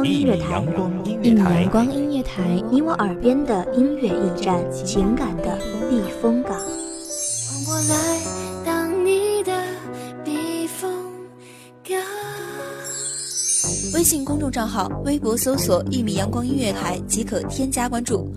光音乐台，一米阳光音乐台，你我耳边的音乐驿站，情感的避风港。微信公众账号，微博搜索“一米阳光音乐台”即可添加关注。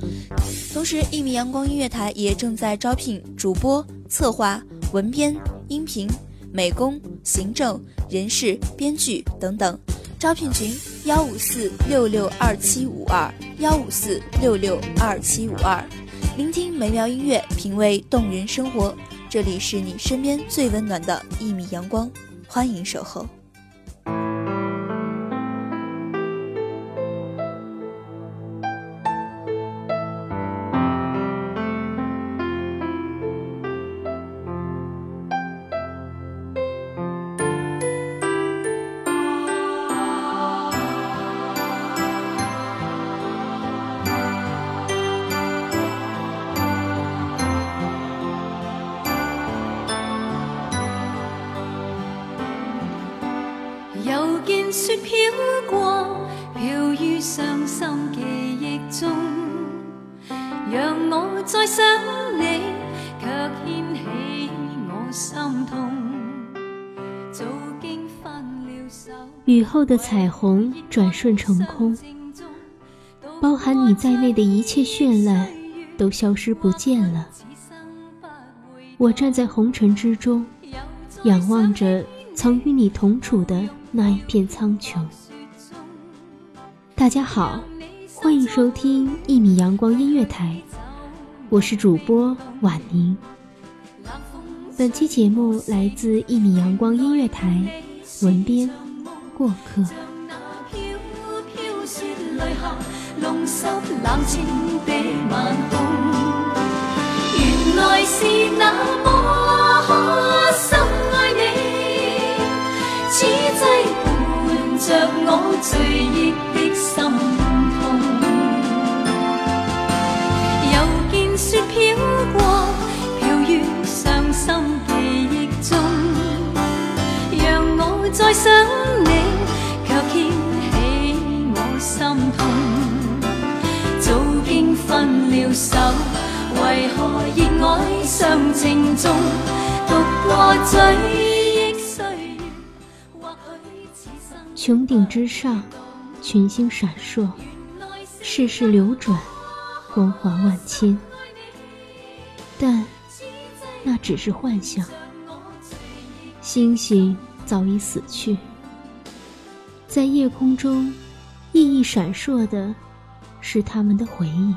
同时，一米阳光音乐台也正在招聘主播、策划、文编、音频、美工、行政、人事、编剧等等，招聘群。幺五四六六二七五二，幺五四六六二七五二，聆听美妙音乐，品味动人生活。这里是你身边最温暖的一米阳光，欢迎守候。雨后的彩虹，转瞬成空，包含你在内的一切绚烂都消失不见了。我站在红尘之中，仰望着。曾与你同处的那一片苍穹。大家好，欢迎收听一米阳光音乐台，我是主播婉宁。本期节目来自一米阳光音乐台，文编过客。湿冷清的晚空，原来是那么好。最忆的心痛，又见雪飘过，飘于伤心记忆中。让我再想你，却掀起我心痛。早经分了手，为何热爱尚情重？独过追。穹顶之上，群星闪烁，世事流转，光华万千。但那只是幻想，星星早已死去。在夜空中熠熠闪烁的，是他们的回忆。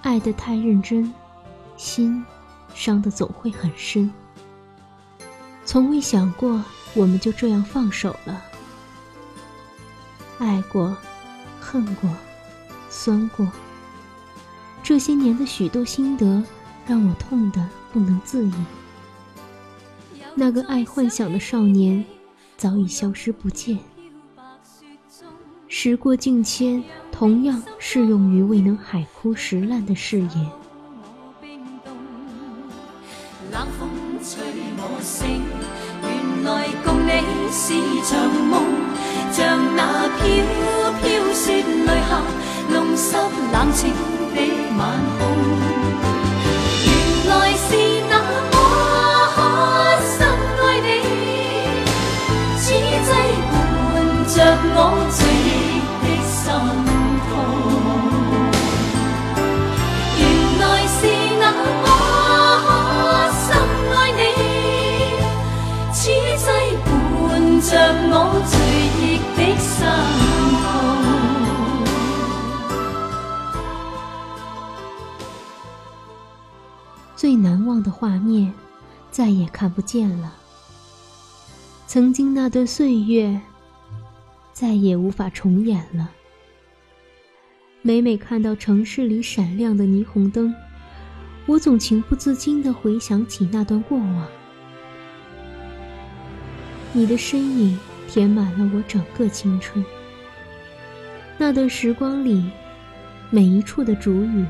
爱得太认真，心伤的总会很深。从未想过，我们就这样放手了。爱过，恨过，酸过。这些年的许多心得，让我痛得不能自已。那个爱幻想的少年，早已消失不见。时过境迁，同样适用于未能海枯石烂的誓言。你是场梦，像那飘飘雪泪下，弄湿冷清的晚空。原来是那么深爱你，此际伴着我最意的心痛。难忘的画面，再也看不见了。曾经那段岁月，再也无法重演了。每每看到城市里闪亮的霓虹灯，我总情不自禁地回想起那段过往。你的身影填满了我整个青春。那段时光里，每一处的主语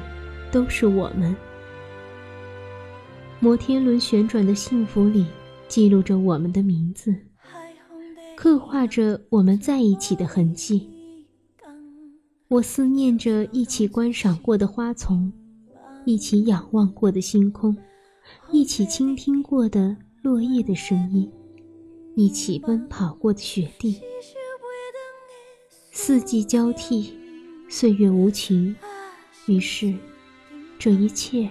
都是我们。摩天轮旋转的幸福里，记录着我们的名字，刻画着我们在一起的痕迹。我思念着一起观赏过的花丛，一起仰望过的星空，一起倾听过的落叶的声音，一起奔跑过的雪地。四季交替，岁月无情，于是，这一切。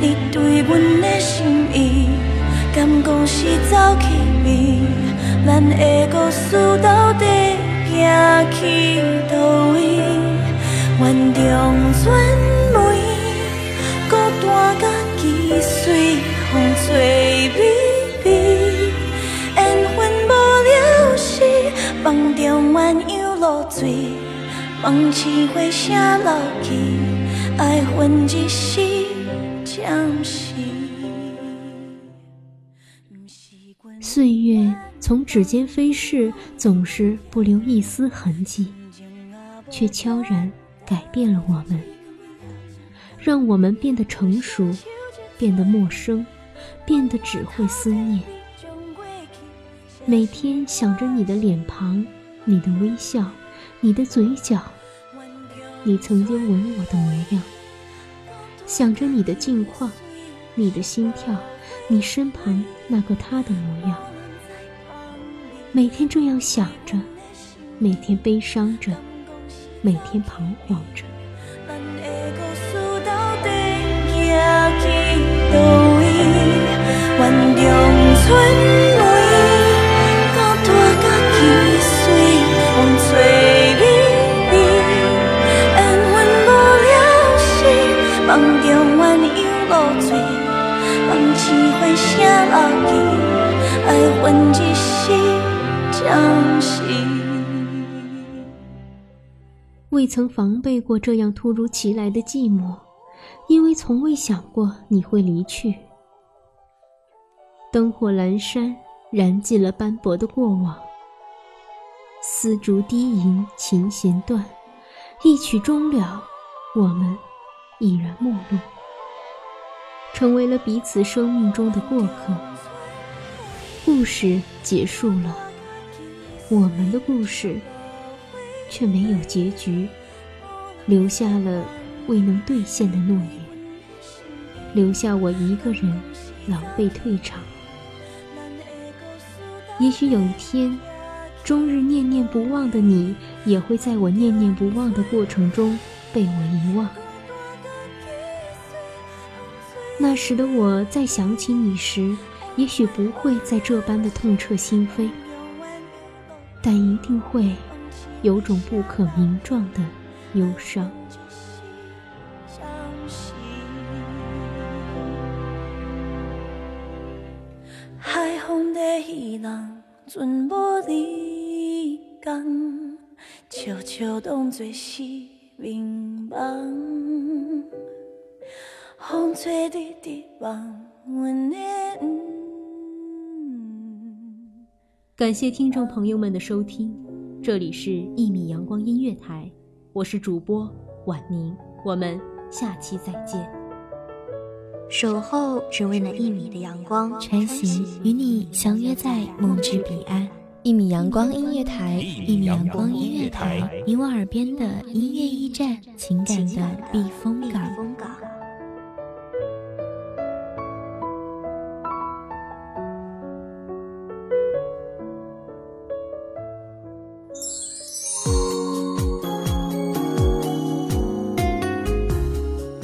你对阮的心意，敢讲是走起味？咱的故事到底行去倒位？万丈船尾，孤单甲汽水，风吹微微，缘分无了时，梦中鸳鸯落水，梦醒花谢落去，爱恨一时。岁月从指尖飞逝，总是不留一丝痕迹，却悄然改变了我们，让我们变得成熟，变得陌生，变得只会思念。每天想着你的脸庞、你的微笑、你的嘴角、你曾经吻我的模样。想着你的近况，你的心跳，你身旁那个他的模样。每天这样想着，每天悲伤着，每天彷徨着。未曾防备过这样突如其来的寂寞，因为从未想过你会离去。灯火阑珊，燃尽了斑驳的过往。丝竹低吟，琴弦断，一曲终了，我们已然陌路。成为了彼此生命中的过客。故事结束了，我们的故事却没有结局，留下了未能兑现的诺言，留下我一个人狼狈退场。也许有一天，终日念念不忘的你，也会在我念念不忘的过程中被我遗忘。那时的我，再想起你时，也许不会再这般的痛彻心扉，但一定会，有种不可名状的忧伤。感谢听众朋友们的收听，这里是《一米阳光音乐台》，我是主播婉宁，我们下期再见。守候只为那一米的阳光，穿行与你相约在梦之彼岸，《一米阳光音乐台》，《一米阳光音乐台》，你我耳边的音乐驿站，情感的避风港。